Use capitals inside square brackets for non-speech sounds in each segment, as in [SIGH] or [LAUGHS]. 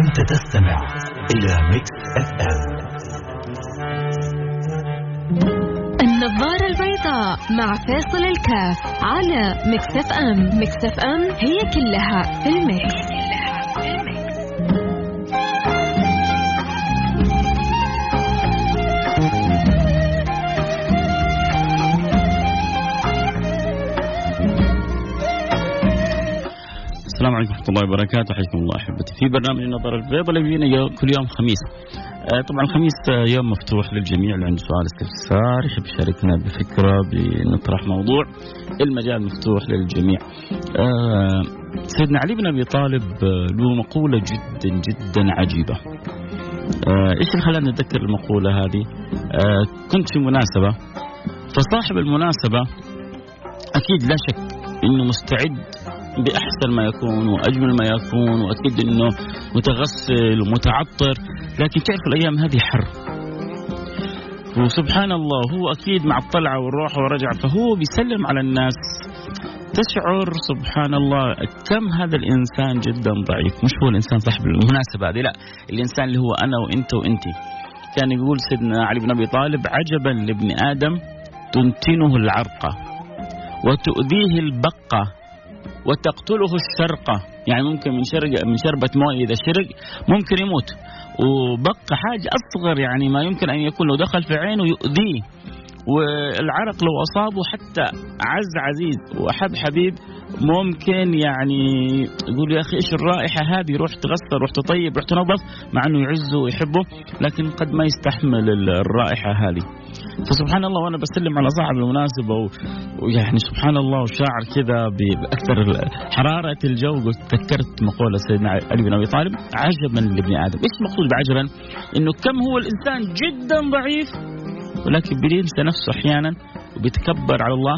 أنت تستمع إلى Mix FM. النظارة البيضاء مع فاصل الكاف على Mix FM. Mix FM هي كلها في ال mix. السلام عليكم ورحمة الله وبركاته. حياكم الله أحبتي. في برنامج النظر البيضاء اللي بينا كل يوم خميس. آه، طبعا الخميس آه، يوم مفتوح للجميع اللي عنده سؤال استفسار يحب يشاركنا بفكرة بنطرح موضوع. المجال مفتوح للجميع. آه، سيدنا علي بن أبي طالب له مقولة جدا جدا عجيبة. إيش اللي خلاني أتذكر المقولة هذه؟ كنت في مناسبة. فصاحب المناسبة أكيد لا شك إنه مستعد بأحسن ما يكون وأجمل ما يكون وأكيد إنه متغسل ومتعطر. لكن تعرف الأيام هذه حر؟ وسبحان الله هو أكيد مع الطلعة والروح ورجع فهو بيسلم على الناس. تشعر سبحان الله كم هذا الإنسان جدا ضعيف. مش هو الإنسان صاحب المناسبة هذه لا. الإنسان اللي هو أنا وأنت وانت كان يقول سيدنا علي بن أبي طالب عجبا لابن آدم تنتنه العرقه وتؤذيه البقة وتقتله الشرقة يعني ممكن من شرق من شربة مويه إذا شرق ممكن يموت. وبقى حاجة أصغر يعني ما يمكن أن يكون. لو دخل في عينه يؤذيه. والعرق لو أصابه حتى عز عزيز. وأحب حبيب ممكن يعني يقول يا أخي إيش الرائحة هذه؟ روح تغسل روح تطيب روح تنظف مع أنه يعزه ويحبه لكن قد ما يستحمل الرائحة هذه. فسبحان الله وأنا بسلم على صاحب المناسبة ويعني سبحان الله وشاعر كذا بأكثر حرارة الجو. تذكرت مقولة سيدنا علي بن أبي طالب عجبا لابن آدم، إيش المقصود بعجبا؟ إنه كم هو الإنسان جدا ضعيف ولكن بينسى نفسه أحيانا وبيتكبر على الله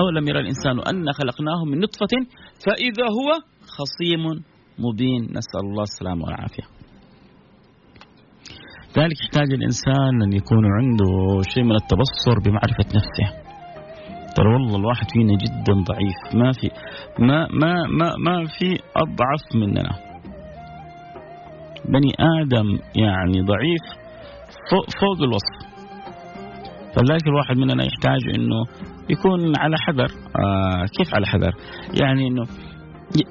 اولم يرى الإنسان انا خلقناه من نطفة فإذا هو خصيم مبين. نسأل الله السلامة والعافية. لذلك يحتاج الإنسان أن يكون عنده شيء من التبصر بمعرفة نفسه. ترى والله الواحد فينا جدا ضعيف. ما في ما ما ما ما في أضعف مننا. بني آدم يعني ضعيف فوق, فوق الوصف. فلذلك الواحد مننا يحتاج إنه يكون على حذر. آه كيف على حذر؟ يعني إنه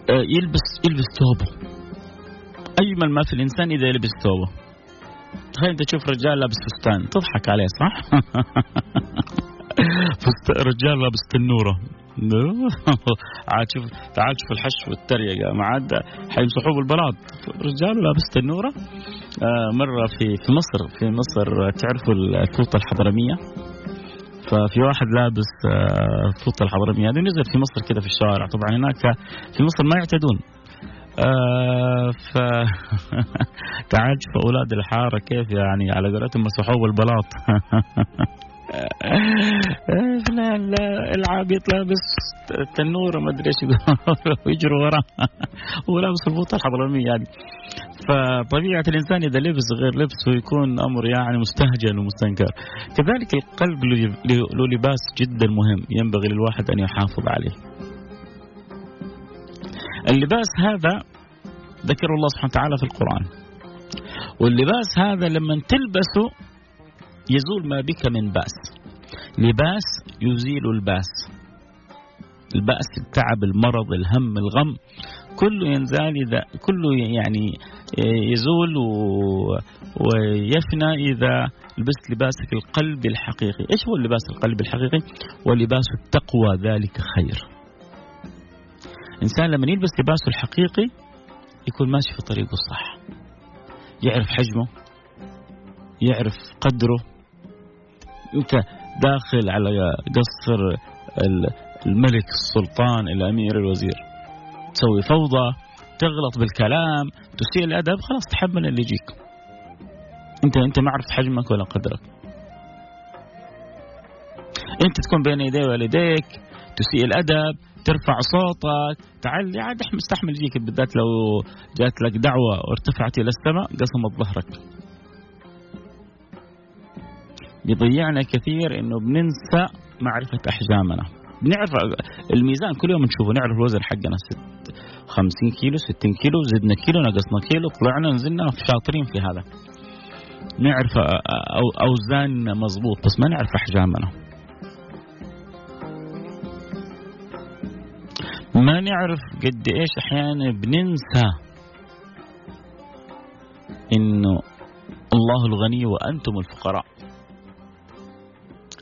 آه، يلبس يلبس ثوبه. أجمل ما في الإنسان إذا يلبس ثوبه. تخيل أنت تشوف رجال لابس فستان. تضحك عليه صح؟ [LAUGHS] رجال لابس تنورة. [LAUGHS] عاد شوف تعال شوف الحش والتريقة ما عاد حيمسحوه بالبلاط. رجال لابس تنورة. آه مرة في في مصر في مصر تعرفوا الفوطه الحضرمية؟ ففي واحد لابس آه الحضرمية. هذه نزل في مصر كذا في الشوارع. طبعا هناك في مصر ما يعتدون. آه ف [LAUGHS] شوف أولاد الحارة كيف يعني على قولتهم مسحوه بالبلاط [LAUGHS] لا لا العابط لابس تنورة ما أدري إيش [LAUGHS] ويجروا وراه هو لابس الفوطه الحضرمية يعني. فطبيعة الإنسان إذا لبس غير لبسه يكون أمر يعني مستهجن ومستنكر. كذلك القلب له لباس جدا مهم. ينبغي للواحد أن يحافظ عليه. اللباس هذا ذكر الله سبحانه وتعالى في القرآن. واللباس هذا لما تلبسه يزول ما بك من بأس. لباس يزيل الباس. البأس التعب المرض الهم الغم. كله ينزال إذا كله يعني يزول ويفنى إذا لبست لباسك القلب الحقيقي. إيش هو اللباس القلب الحقيقي؟ ولباس التقوى ذلك خير. الإنسان لما يلبس لباسه الحقيقي يكون ماشي في طريقه الصح. يعرف حجمه يعرف قدره أنت داخل على قصر الملك السلطان الامير الوزير. تسوي فوضى تغلط بالكلام تسيء الأدب خلاص تحمل اللي يجيك. انت أنت ما عرفت حجمك ولا قدرك. أنت تكون بين يدي والديك تسيء الأدب ترفع صوتك تعال عاد مستحمل يجيك بالذات لو جات لك دعوة وارتفعت إلى السماء قسمت ظهرك. بيضيعنا كثير إنه بننسى معرفة احجامنا بنعرف الميزان كل يوم نشوفه نعرف الوزن حقنا. 50 كيلو 60 كيلو زدنا كيلو نقصنا كيلو طلعنا نزلنا شاطرين في هذا. نعرف أوزان مضبوط بس ما نعرف أحجامنا ما نعرف قد إيش أحيانا بننسى إنه الله الغني وأنتم الفقراء.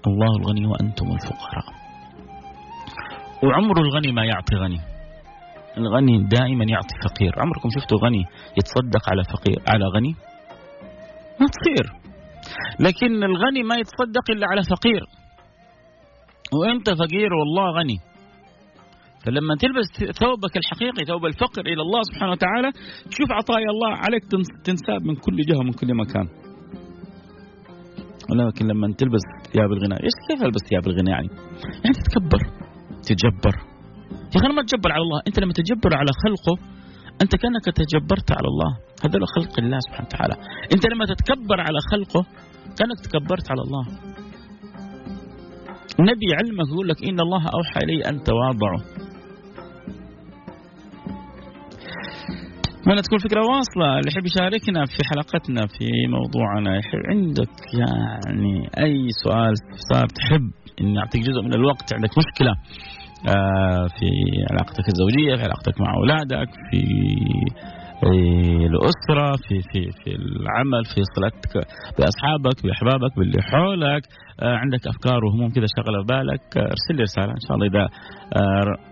الله الغني وأنتم الفقراء. وعمر الغني ما يعطي غني. الغني دائما يعطي فقير. عمركم شفتوا غني يتصدق على فقير على غني؟ ما تصير. لكن الغني ما يتصدق إلا على فقير. وأنت فقير والله غني. فلما تلبس ثوبك الحقيقي ثوب الفقر إلى الله سبحانه وتعالى تشوف عطايا الله عليك تنساب من كل جهة ومن كل مكان. ولكن لما تلبس ثياب الغنى إيش كيف ألبس ثياب الغنى يعني؟ يعني تتكبر تتجبر. يا أخي ما أتجبر على الله أنت لما تتجبر على خلقه أنت كأنك تجبرت على الله. هذول خلق الله سبحانه وتعالى. أنت لما تتكبر على خلقه كأنك تكبرت على الله. النبي يعلمك يقول لك إن الله أوحى إلي أن تواضعوا. أتمنى تكون فكرة واصلة. اللي يحب يشاركنا في حلقتنا في موضوعنا يحب عندك يعني أي سؤال استفسار تحب إني أعطيك جزء من الوقت؟ عندك مشكلة آه، في علاقتك الزوجية في علاقتك مع أولادك في الأسرة في في في العمل في صلتك بأصحابك بأحبابك باللي حولك. آه، عندك أفكار وهموم كذا شغلة بالك آه، ارسل لي رسالة إن شاء الله. إذا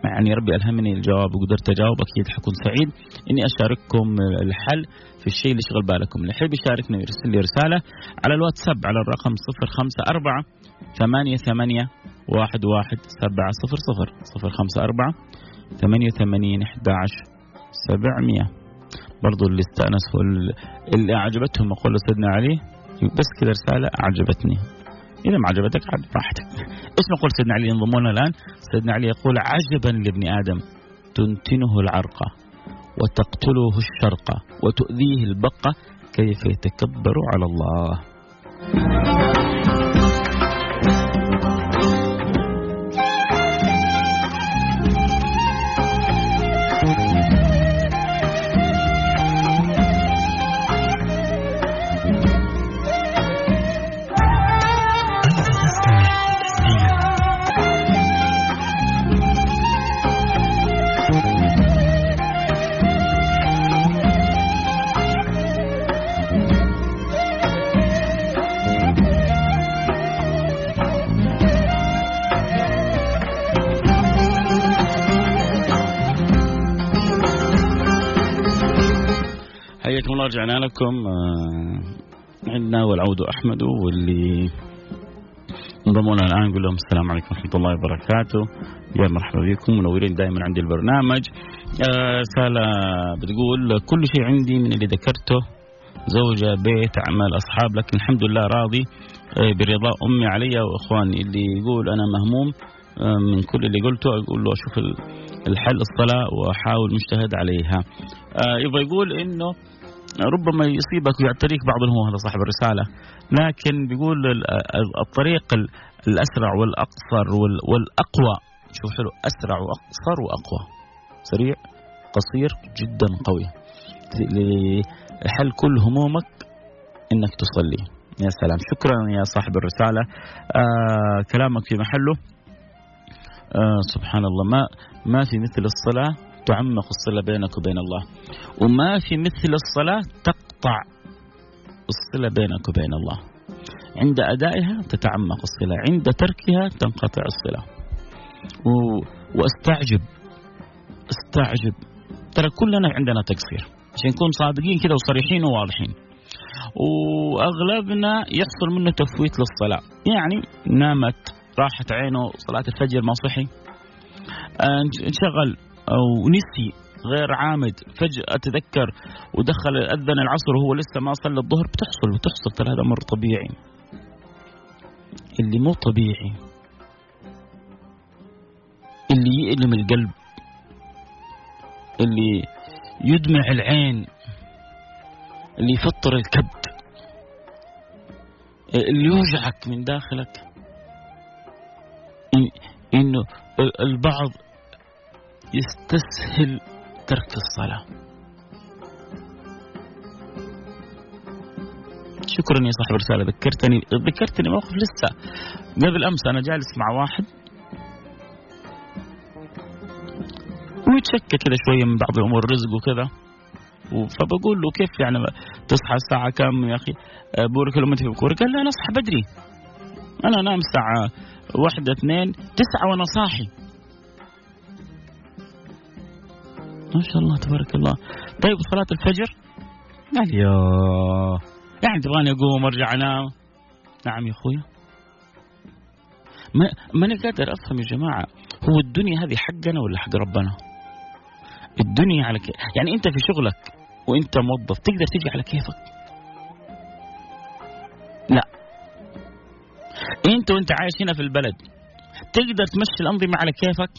يعني ربي ألهمني الجواب وقدرت أجاوب أكيد حكون سعيد إني أشارككم الحل في الشيء اللي يشغل بالكم. اللي يحب يشاركنا يرسل لي رسالة على الواتساب على الرقم 054 ثمانية ثمانية واحد واحد سبعة صفر صفر صفر خمسة أربعة ثمانية وثمانين أحد سبعمية. برضو اللي استأنسوا اللي أعجبتهم مقولة سيدنا علي بس كذا رسالة أعجبتني. إذا ما عجبتك عاد براحتك. إيش نقول سيدنا علي ينضمون الآن؟ سيدنا علي يقول عجبا لابن آدم تنتنه العرقة وتقتله الشرقة وتؤذيه البقة كيف يتكبر على الله. رجعنا لكم آه، عندنا والعود أحمد واللي انضمونا الآن نقول لهم السلام عليكم ورحمة الله وبركاته. يا مرحبا بكم منورين دائما عندي البرنامج. آه، رسالة بتقول كل شيء عندي من اللي ذكرته زوجة بيت عمل أصحاب لكن الحمد لله راضي آه، برضا أمي علي وإخواني. اللي يقول أنا مهموم من كل اللي قلته أقول له أشوف الحل الصلاة وأحاول مجتهد عليها. يبغى يقول إنه ربما يصيبك ويعتريك بعض الهموم هذا صاحب الرسالة. لكن بيقول الطريق الأسرع والأقصر والأقوى. شوف حلو أسرع وأقصر وأقوى. سريع قصير جدا قوي. لحل كل همومك إنك تصلي. يا سلام. شكرا يا صاحب الرسالة. آه كلامك في محله. آه سبحان الله. ما ما في مثل الصلاة. تعمق الصلة بينك وبين الله. وما في مثل الصلاة تقطع الصلة بينك وبين الله. عند أدائها تتعمق الصلة عند تركها تنقطع الصلة. و... وأستعجب استعجب. ترى كلنا عندنا تقصير. عشان نكون صادقين كذا وصريحين وواضحين. وأغلبنا يحصل منه تفويت للصلاة. يعني نامت راحت عينه صلاة الفجر ما صحي. انشغل. أو نسي غير عامد فجأة تذكر ودخل أذن العصر وهو لسه ما صلى الظهر. بتحصل بتحصل ترى هذا أمر طبيعي. اللي مو طبيعي اللي يؤلم القلب اللي يدمع العين اللي يفطر الكبد اللي يوجعك من داخلك. إنه البعض يستسهل ترك الصلاة. شكرا يا صاحب الرسالة ذكرتني ذكرتني موقف لسه. قبل أمس أنا جالس مع واحد. ويتشكى كذا شوية من بعض أمور الرزق وكذا. فبقول له كيف يعني تصحى الساعة كم يا أخي؟ بورك لو في بكورة قال لا أنا أصحى بدري. أنا أنام الساعة واحدة اثنين تسعة وأنا صاحي. ما شاء الله تبارك الله. طيب صلاة الفجر؟ قال يا. يعني تبغاني أقوم وأرجع أنام. نعم يا أخويا ما ماني قادر أفهم يا جماعة هو الدنيا هذه حقنا ولا حق ربنا؟ الدنيا على كيف يعني أنت في شغلك وأنت موظف تقدر تجي على كيفك؟ لا. أنت وأنت عايش هنا في البلد تقدر تمشي الأنظمة على كيفك؟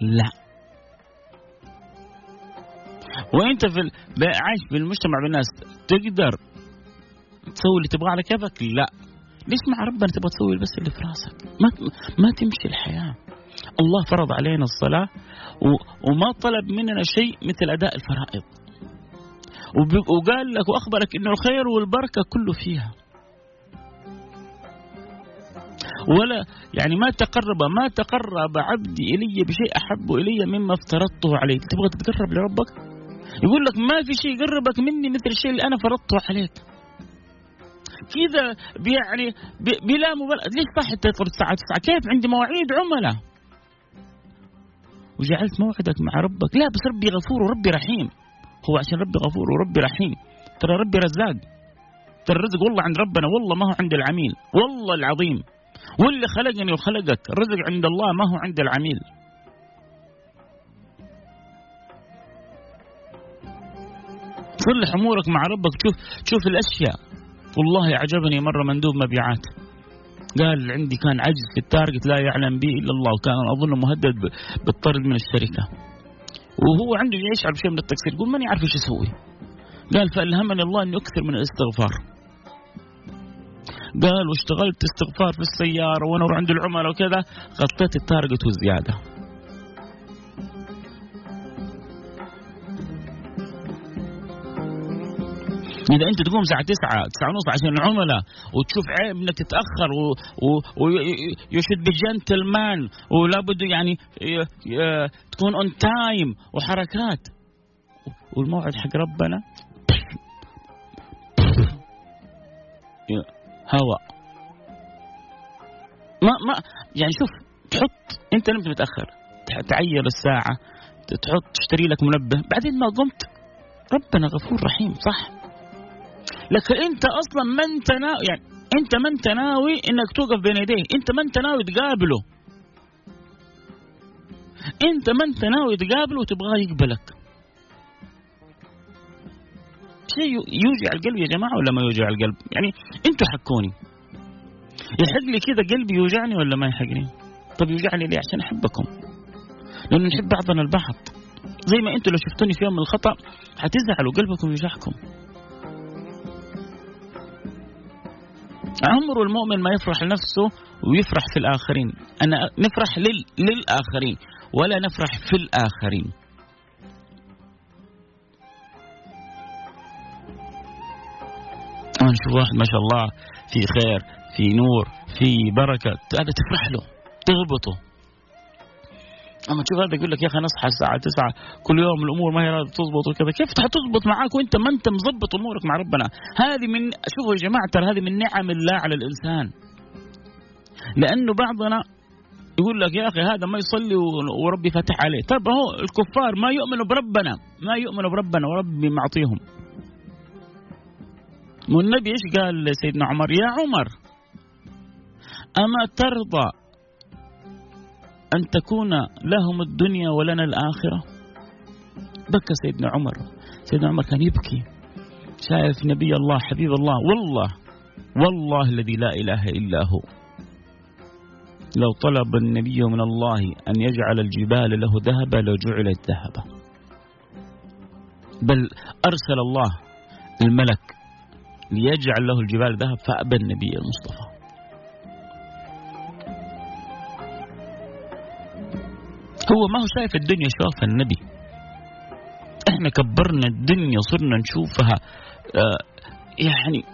لا. وانت في ال... عايش بالمجتمع بالناس تقدر تسوي اللي تبغاه على كيفك؟ لا. ليش مع ربنا تبغى تسوي بس اللي في راسك؟ ما ما تمشي الحياة. الله فرض علينا الصلاة و... وما طلب مننا شيء مثل أداء الفرائض. وب... وقال لك وأخبرك انه الخير والبركة كله فيها. ولا يعني ما تقرب ما تقرب عبدي إلي بشيء أحب إلي مما افترضته عليه. تبغى تتقرب لربك؟ يقول لك ما في شيء يقربك مني مثل الشيء اللي أنا فرضته عليك. كذا يعني بلا مبالغة. ليش صح تدخل الساعة 9 كيف؟ عندي مواعيد عملاء. وجعلت موعدك مع ربك. لا بس ربي غفور وربي رحيم. هو عشان ربي غفور وربي رحيم. ترى ربي رزاق. ترى الرزق والله عند ربنا والله ما هو عند العميل. والله العظيم. واللي خلقني وخلقك الرزق عند الله ما هو عند العميل. تصلح امورك مع ربك. تشوف تشوف الأشياء. والله عجبني مرة مندوب مبيعات. قال عندي كان عجز في ال target لا يعلم به إلا الله. وكان اظن مهدد بالطرد من الشركة. وهو عنده يشعر بشيء من التقصير يقول ماني عارف إيش أسوي قال فألهمني الله إني أكثر من الاستغفار. قال واشتغلت استغفار في السيارة وأنا عند العملاء وكذا غطيت ال target وزياده إذا أنت تقوم الساعة 9 9 ونص عشان العملاء وتشوف عيب انك تتاخر ويشد بجنتلمان ولا بده يعني تكون on time وحركات. والموعد حق ربنا؟ هواء ما ما يعني شوف تحط أنت نمت متأخر. تعير الساعة تحط تشتري لك منبه. بعدين ما قمت ربنا غفور رحيم صح؟ لكن انت أصلا ما انت ناوي يعني انت ما انت ناوي انك توقف بين يديه انت ما انت ناوي تقابله. انت ما انت ناوي تقابله وتبغاه يقبلك. شيء يوجع القلب يا جماعة ولا ما يوجع القلب؟ يعني أنتوا حكوني يحق لي كذا قلبي يوجعني ولا ما يحقني طب يوجعني ليه؟ عشان أحبكم. لأنه نحب بعضنا البعض. زي ما أنتوا لو شفتوني في يوم من الخطأ حتزعلوا قلبكم يوجعكم. عمر المؤمن ما يفرح لنفسه ويفرح في الآخرين. أنا نفرح لل... للآخرين ولا نفرح في الآخرين. نشوف واحد ما شاء الله في خير في نور في بركة. هذا تفرح له تغبطه. أما تشوف هذا يقول لك يا أخي نصحى الساعة 9 كل يوم الأمور ما هي تضبط وكذا. كيف حتضبط معاك وأنت ما أنت مظبط أمورك مع ربنا؟ هذه من شوفوا يا جماعة ترى هذه من نعم الله على الإنسان. لأنه بعضنا يقول لك يا أخي هذا ما يصلي وربي فتح عليه. طب هو الكفار ما يؤمنوا بربنا ما يؤمنوا بربنا وربي معطيهم. والنبي إيش قال سيدنا عمر؟ يا عمر أما ترضى أن تكون لهم الدنيا ولنا الآخرة؟ بكى سيدنا عمر. سيدنا عمر كان يبكي. شايف نبي الله حبيب الله. والله والله الذي لا إله إلا هو. لو طلب النبي من الله أن يجعل الجبال له ذهبا لجعلت ذهبا. بل أرسل الله الملك ليجعل له الجبال ذهب فأبى النبي المصطفى. هو ما هو شايف الدنيا شاف النبي. إحنا كبرنا الدنيا صرنا نشوفها. آه يعني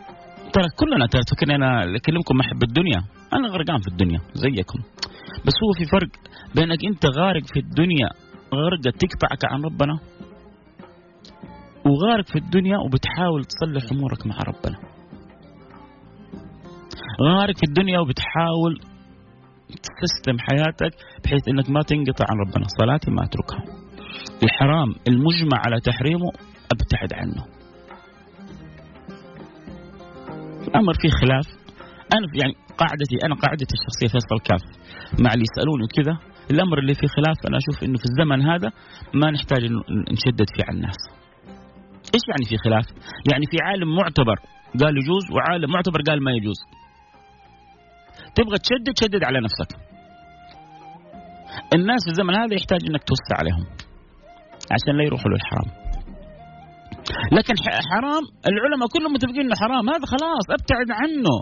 ترى كلنا ترى أنا أكلمكم محب الدنيا. أنا غرقان في الدنيا زيكم. بس هو في فرق بينك أنت غارق في الدنيا غرقة تقطعك عن ربنا وغارق في الدنيا وبتحاول تصلح أمورك مع ربنا. غارق في الدنيا وبتحاول تسيستم حياتك بحيث إنك ما تنقطع عن ربنا صلاتي ما أتركها الحرام المجمع على تحريمه أبتعد عنه الأمر فيه خلاف أنا يعني قاعدتي أنا قاعدتي الشخصية فيصل كاف مع اللي يسألوني كذا الأمر اللي فيه خلاف أنا أشوف إنه في الزمن هذا ما نحتاج نشدد فيه على الناس. إيش يعني في خلاف؟ يعني في عالم معتبر قال يجوز وعالم معتبر قال ما يجوز. تبغى تشدد شدد على نفسك. الناس في الزمن هذا يحتاج إنك توسع عليهم عشان لا يروحوا للحرام. لكن حرام العلماء كلهم متفقين إنه حرام هذا خلاص أبتعد عنه.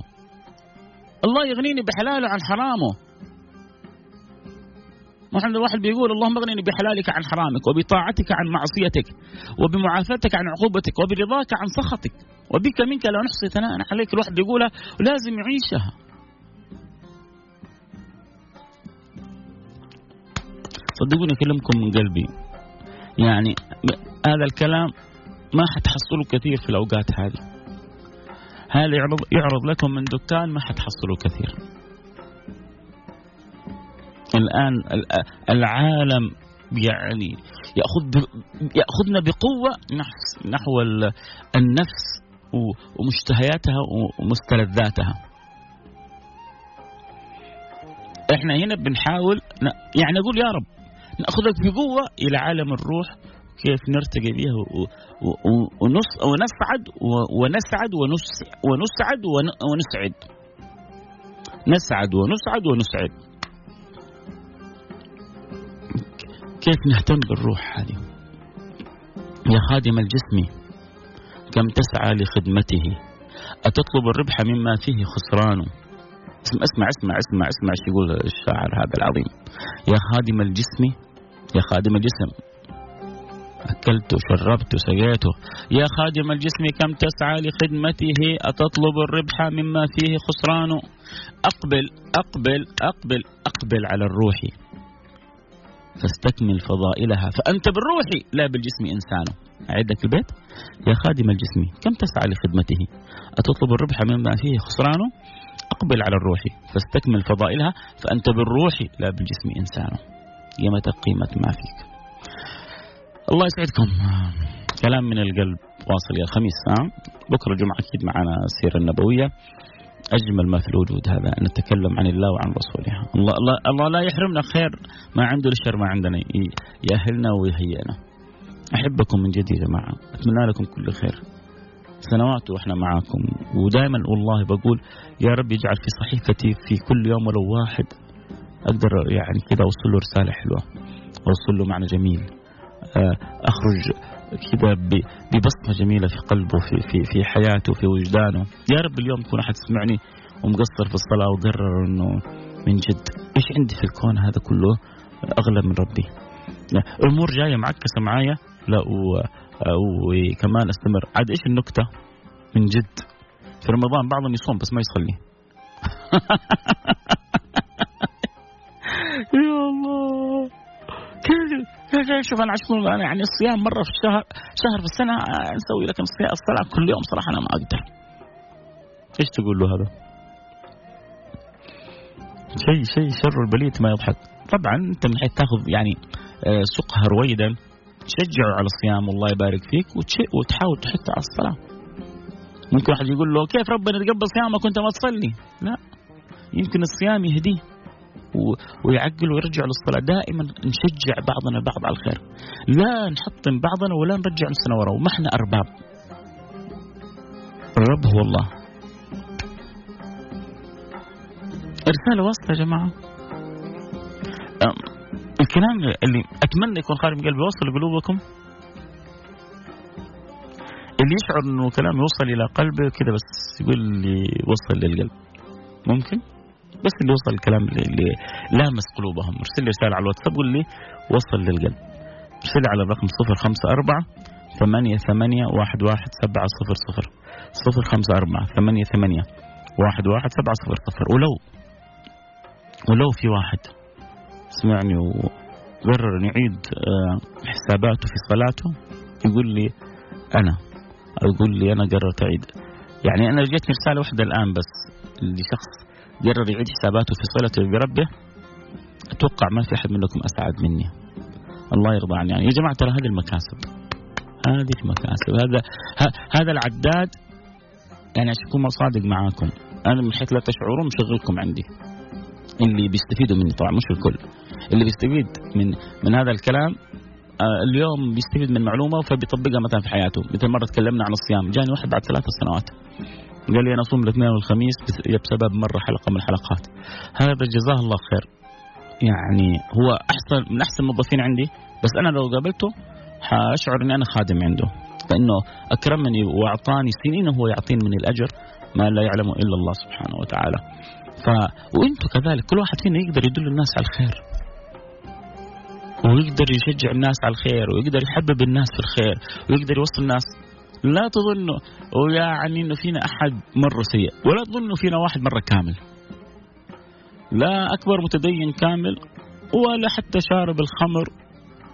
الله يغنيني بحلاله عن حرامه. محمد الواحد بيقول اللهم اغنني بحلالك عن حرامك وبطاعتك عن معصيتك وبمعافاتك عن عقوبتك وبرضاك عن سخطك وبك منك لا نحصي ثناء عليك الواحد بيقولها ولازم يعيشها صدقوني أكلمكم من قلبي. يعني هذا الكلام ما حتحصلوا كثير في الأوقات هذه. هذا يعرض يعرض لكم من دكان؟ ما حتحصلوا كثير. الآن العالم يعني يأخذ يأخذنا بقوة نحو النفس ومشتهياتها ومستلذاتها. إحنا هنا بنحاول يعني أقول يا رب نأخذك بقوة إلى عالم الروح كيف نرتقي بها ونسعد ونسعد ونسعد ونسعد. نسعد ونسعد ونسعد. كيف نهتم بالروح هذه؟ يا خادم الجسم كم تسعى لخدمته؟ أتطلب الربح مما فيه خسرانه اسمع اسمع اسمع اسمع اسمع إيش يقول الشاعر هذا العظيم. يا خادم الجسم يا خادم الجسم. أكلت وشربت وسقيته يا خادم الجسم كم تسعى لخدمته؟ أتطلب الربح مما فيه خسرانه أقبل أقبل أقبل أقبل على الروح. فاستكمل فضائلها. فأنت بالروح لا بالجسم إنسان. أعدك البيت. يا خادم الجسم كم تسعى لخدمته؟ أتطلب الربح مما فيه خسرانه أقبل على الروح. فاستكمل فضائلها. فأنت بالروح لا بالجسم إنسان. قيمة قيمة ما فيك؟ الله يسعدكم. كلام من القلب واصل يا الخميس ها؟ بكرة الجمعة أكيد معنا السيرة النبوية. أجمل ما في الوجود هذا أن نتكلم عن الله وعن رسوله. الله, الله, الله لا يحرمنا خير ما عنده للشر ما عندنا. يأهلنا ويهيئنا. أحبكم من جديد يا جماعة أتمنى لكم كل خير. سنوات وإحنا معاكم. ودائما والله بقول يا رب يجعل في صحيفتي في كل يوم ولو واحد أقدر يعني كذا أوصل له رسالة حلوة أوصل له معنى جميل. آه، أخرج كذا ببصمة جميلة في قلبه في في في حياته في وجدانه. يا رب اليوم يكون أحد سمعني ومقصر في الصلاة وقرر إنه من جد إيش عندي في الكون هذا كله؟ أغلى من ربي. امور جاية معكسة معايا. لا وكمان أستمر. عاد إيش النكتة؟ من جد. في رمضان بعضهم يصوم بس ما يصلي. [LAUGHS] يا الله. شوف أنا أنا يعني الصيام مرة في الشهر شهر في السنة نسوي لكن الصلاة كل يوم صراحة أنا ما أقدر. إيش تقول له هذا؟ شيء شيء شر البلية ما يضحك. طبعا أنت من حيث تأخذ يعني آه، سقها رويدا تشجعه على الصيام والله يبارك فيك وتحاول تحثه على الصلاة. ممكن واحد يقول له كيف ربنا يتقبل صيامك وأنت ما تصلي؟ لا. يمكن الصيام يهديه. ويعقل ويرجع للصلاة. دائما نشجع بعضنا بعض على الخير. لا نحطم بعضنا ولا نرجع نفسنا ورا وما إحنا أرباب. الرب هو الله. رسالة واصلة يا جماعة. الكلام اللي أتمنى يكون خارج من قلبي يوصل لقلوبكم اللي يشعر إنه كلام يوصل إلى قلبه كذا بس يقول لي وصل للقلب. ممكن؟ بس اللي وصل الكلام اللي, لامس قلوبهم. ارسل لي رسالة على الواتساب قول لي وصل للقلب. ارسل لي على الرقم 054 ثمانية ثمانية واحد واحد سبعة صفر صفر. صفر خمسة أربعة ثمانية ثمانية واحد واحد سبعة صفر صفر. ولو ولو في واحد سمعني وقرر أن يعيد آه، حساباته في صلاته يقول لي أنا يقول لي أنا قررت أعيد. يعني أنا جتني رسالة واحدة الآن بس لشخص قرر يعيد حساباته في صلته بربه. أتوقع ما في أحد منكم أسعد مني. الله يرضى عني يعني يا جماعة ترى هذه المكاسب. هذه المكاسب. هذا هذا العداد يعني عشان أكون صادق معاكم. أنا من حيث لا تشعرون مشغلكم عندي. اللي بيستفيدوا مني طبعا مش الكل. اللي بيستفيد من من هذا الكلام اليوم بيستفيد من معلومة فبيطبقها مثلا في حياته. مثل مرة تكلمنا عن الصيام. جاني واحد بعد ثلاث سنوات. قال لي أنا أصوم الاثنين والخميس بسبب مرة حلقة من الحلقات. هذا جزاه الله خير. يعني هو أحسن من أحسن الموظفين عندي. بس أنا لو قابلته حأشعر إني أنا خادم عنده. فانه أكرمني وأعطاني سنين وهو يعطيني من الأجر ما لا يعلمه إلا الله سبحانه وتعالى. ف وإنتم كذلك. كل واحد فينا يقدر يدل الناس على الخير. ويقدر يشجع الناس على الخير ويقدر يحبب الناس في الخير ويقدر يوصل الناس لا تظنوا ويعني إنه فينا أحد مرة سيء ولا تظنوا فينا واحد مرة كامل. لا أكبر متدين كامل ولا حتى شارب الخمر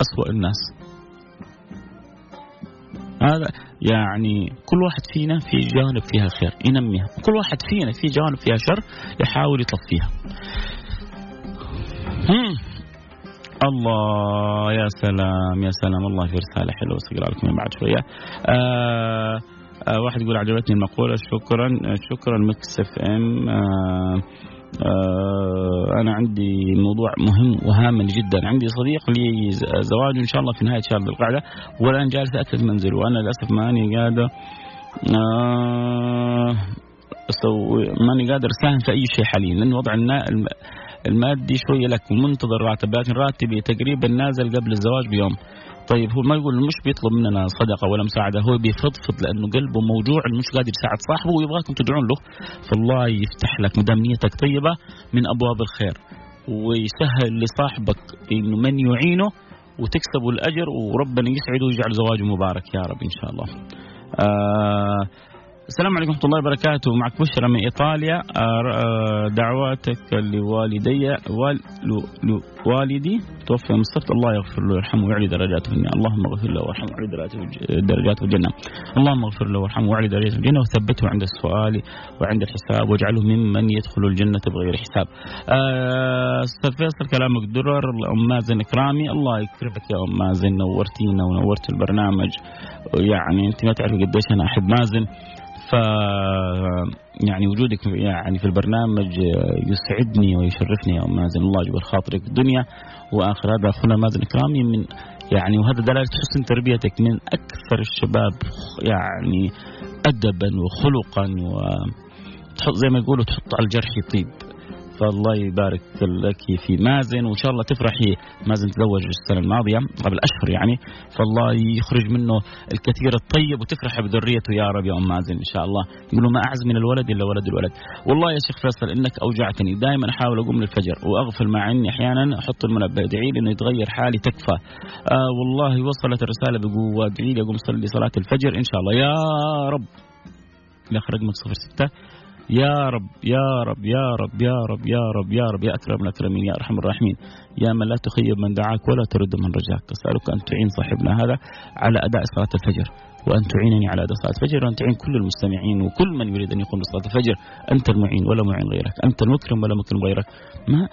أسوأ الناس. هذا يعني كل واحد فينا في جانب فيها خير ينميها كل واحد فينا في جانب فيها شر يحاول يطفيها. الله يا سلام يا سلام. الله في رسالة حلوة سأقرأ لكم بعد شوية. آه آه واحد يقول عجبتني المقولة شكرا شكرا Mix FM. آه آه أنا عندي موضوع مهم وهام جدا. عندي صديق لي زواج إن شاء الله في نهاية شهر ذي القعدة والآن جالس أكل منزل وأنا للأسف ماني قادر آه ماني قادر أساهم في أي شيء حاليا لأن وضع المادي شوية لك ومنتظر راتب لكن راتبي تقريبا نازل قبل الزواج بيوم. طيب هو ما يقول مش بيطلب مننا صدقة ولا مساعدة هو بيفضفض لأنه قلبه موجوع مش قادر يساعد صاحبه ويبغاكم تدعون له. فالله يفتح لك مدام نيتك طيبة من أبواب الخير. ويسهل لصاحبك إنه من يعينه وتكسبوا الأجر وربنا يسعده ويجعل زواجه مبارك يا رب إن شاء الله. آه السلام عليكم ورحمة الله وبركاته. معك بشرى من إيطاليا. آه، آه، دعواتك لوالدي والدي توفي من السبت الله يغفر له ويرحمه ويعلي درجاته في اللهم اغفر له وارحمه ويعلي درجاته في الجنة. اللهم اغفر له وارحمه ويعلي درجاته في الجنة. وثبته عند السؤال وعند الحساب. واجعله ممن يدخل الجنة بغير حساب. آه، أستاذ فيصل كلامك درر. أم مازن إكرامي الله يكرمك يا أم مازن نورتينا ونورت البرنامج. يعني أنت ما تعرفي قديش أنا أحب مازن. ف يعني وجودك يعني في البرنامج يسعدني ويشرفني يا مازن. الله يجبر خاطرك الدنيا وآخر هذا اخونا مازن اكرامي من يعني وهذا دلالة حسن تربيتك من أكثر الشباب يعني ادبا وخلقا و زي ما يقولوا تحط على الجرح يطيب. فالله يبارك لك في مازن وإن شاء الله تفرحي. مازن تزوج السنة الماضية قبل أشهر يعني. فالله يخرج منه الكثير الطيب وتفرح بذريته يا رب يا أم مازن إن شاء الله. يقولوا ما أعز من الولد إلا ولد الولد. والله يا شيخ فيصل إنك أوجعتني. دائما أحاول أقوم للفجر وأغفل مع اني أحيانا أحط المنبه. ادعي لي إنه يتغير حالي تكفى. آه والله وصلت الرسالة بقوة. ادعي لي أقوم أصلي صلاة الفجر إن شاء الله. يا رب. الاخ رقمك 06 يا رب يا رب يا رب يا رب يا رب يا رب يا أكرم الأكرمين يا أرحم الراحمين. يا من لا تخيب من دعاك ولا ترد من رجاك. أسألك أن تعين صاحبنا هذا على أداء صلاة الفجر وأن تعينني على أداء صلاة الفجر وأن تعين كل المستمعين وكل من يريد أن يقوم بصلاة الفجر. أنت المعين ولا معين غيرك. أنت المكرم ولا مكرم غيرك. ما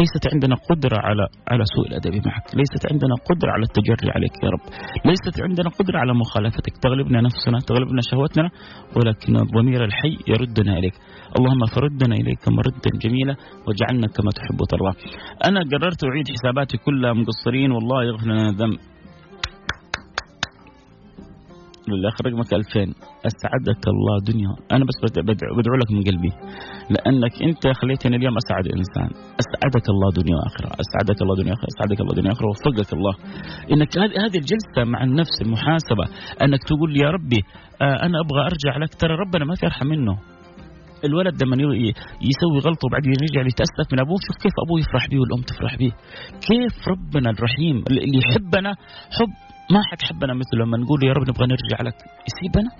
ليست عندنا قدرة على على سوء الأدب معك. ليست عندنا قدرة على التجري عليك يا رب. ليست عندنا قدرة على مخالفتك. تغلبنا نفسنا تغلبنا شهوتنا ولكن الضمير الحي يردنا إليك. اللهم فردنا إليك مردا جميلا واجعلنا كما تحب وترضى. أنا قررت أعيد حساباتي كلها مقصرين والله يغفر لنا الذنب. لله رقمك 2000 أسعدك الله دنيا. أنا بس بدعو لك من قلبي. لأنك أنت خليتني اليوم أسعد إنسان. أسعدك الله دنيا وآخرة. أسعدك الله دنيا وآخرة. أسعدك الله دنيا وآخرة. وفقك الله. إنك هذه الجلسة مع النفس المحاسبه أنك تقول يا ربي آه، أنا أبغى أرجع لك. ترى ربنا ما في أرحم منه. الولد لما يسوي غلطة وبعدين يرجع يتاسف من أبوه شوف كيف أبوه يفرح به والأم تفرح به كيف ربنا الرحيم اللي يحبنا حب ما حد حبنا مثل لما نقول يا رب نبغى نرجع لك. يسيبنا؟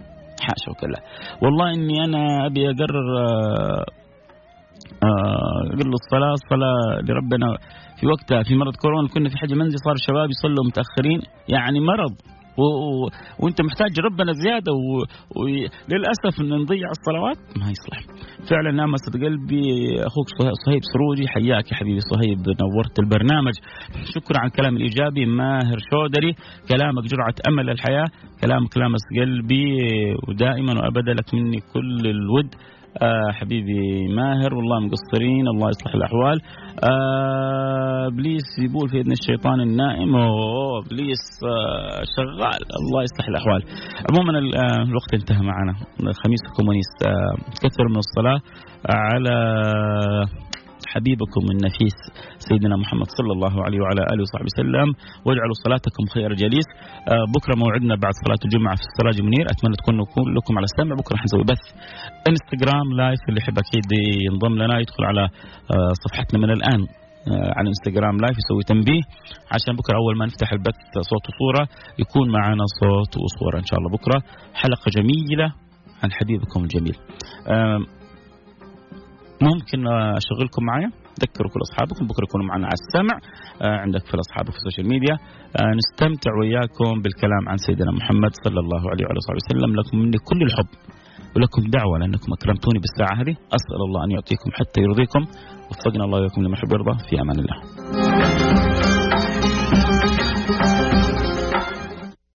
حاشا وكلا والله إني أنا أبي أقرر آه، آه، له الصلاة الصلاة لربنا. في وقتها في مرض كورونا كنا في حاجة منزل صار الشباب يصلوا متأخرين. يعني مرض. و... و... وانت محتاج ربنا زيادة وللاسف و... إن نضيع الصلوات ما يصلح. فعلا لامست قلبي أخوك صهيب سروجي حياك يا حبيبي صهيب نورت البرنامج. شكرا على الكلام الإيجابي ماهر شودري. كلامك جرعة أمل للحياة. كلامك لامس قلبي ودائما وابدا لك مني كل الود. آه حبيبي ماهر والله مقصرين الله يصلح الأحوال. آه إبليس يبول في إذن الشيطان النائم أوه إبليس آه شغال الله يصلح الأحوال. عموما الوقت انتهى معنا. خميس الكومونيست آه كثر من الصلاة على حبيبكم النفيس سيدنا محمد صلى الله عليه وعلى آله وصحبه وسلم. واجعلوا صلاتكم خير جليس. آه بكرة موعدنا بعد صلاة الجمعة في السراج منير أتمنى تكونوا كلكم على السمع. بكرة حنسوي بث انستغرام live اللي يحب أكيد ينضم لنا يدخل على آه صفحتنا من الآن آه على انستغرام live يسوي تنبيه. عشان بكرة أول ما نفتح البث صوت وصورة يكون معنا صوت وصورة إن شاء الله. بكرة حلقة جميلة عن حبيبكم الجميل. ممكن أشغلكم معايا. ذكروا كل أصحابكم بكرة يكونوا معنا على السمع. آه عندك في أصحابك في السوشيال ميديا. آه نستمتع وياكم بالكلام عن سيدنا محمد صلى الله عليه وعلى اله وسلم. لكم مني كل الحب ولكم دعوة لأنكم أكرمتوني بالساعة هذه. أسأل الله أن يعطيكم حتى يرضيكم. وفقنا الله وياكم لما يحب ويرضى. في أمان الله.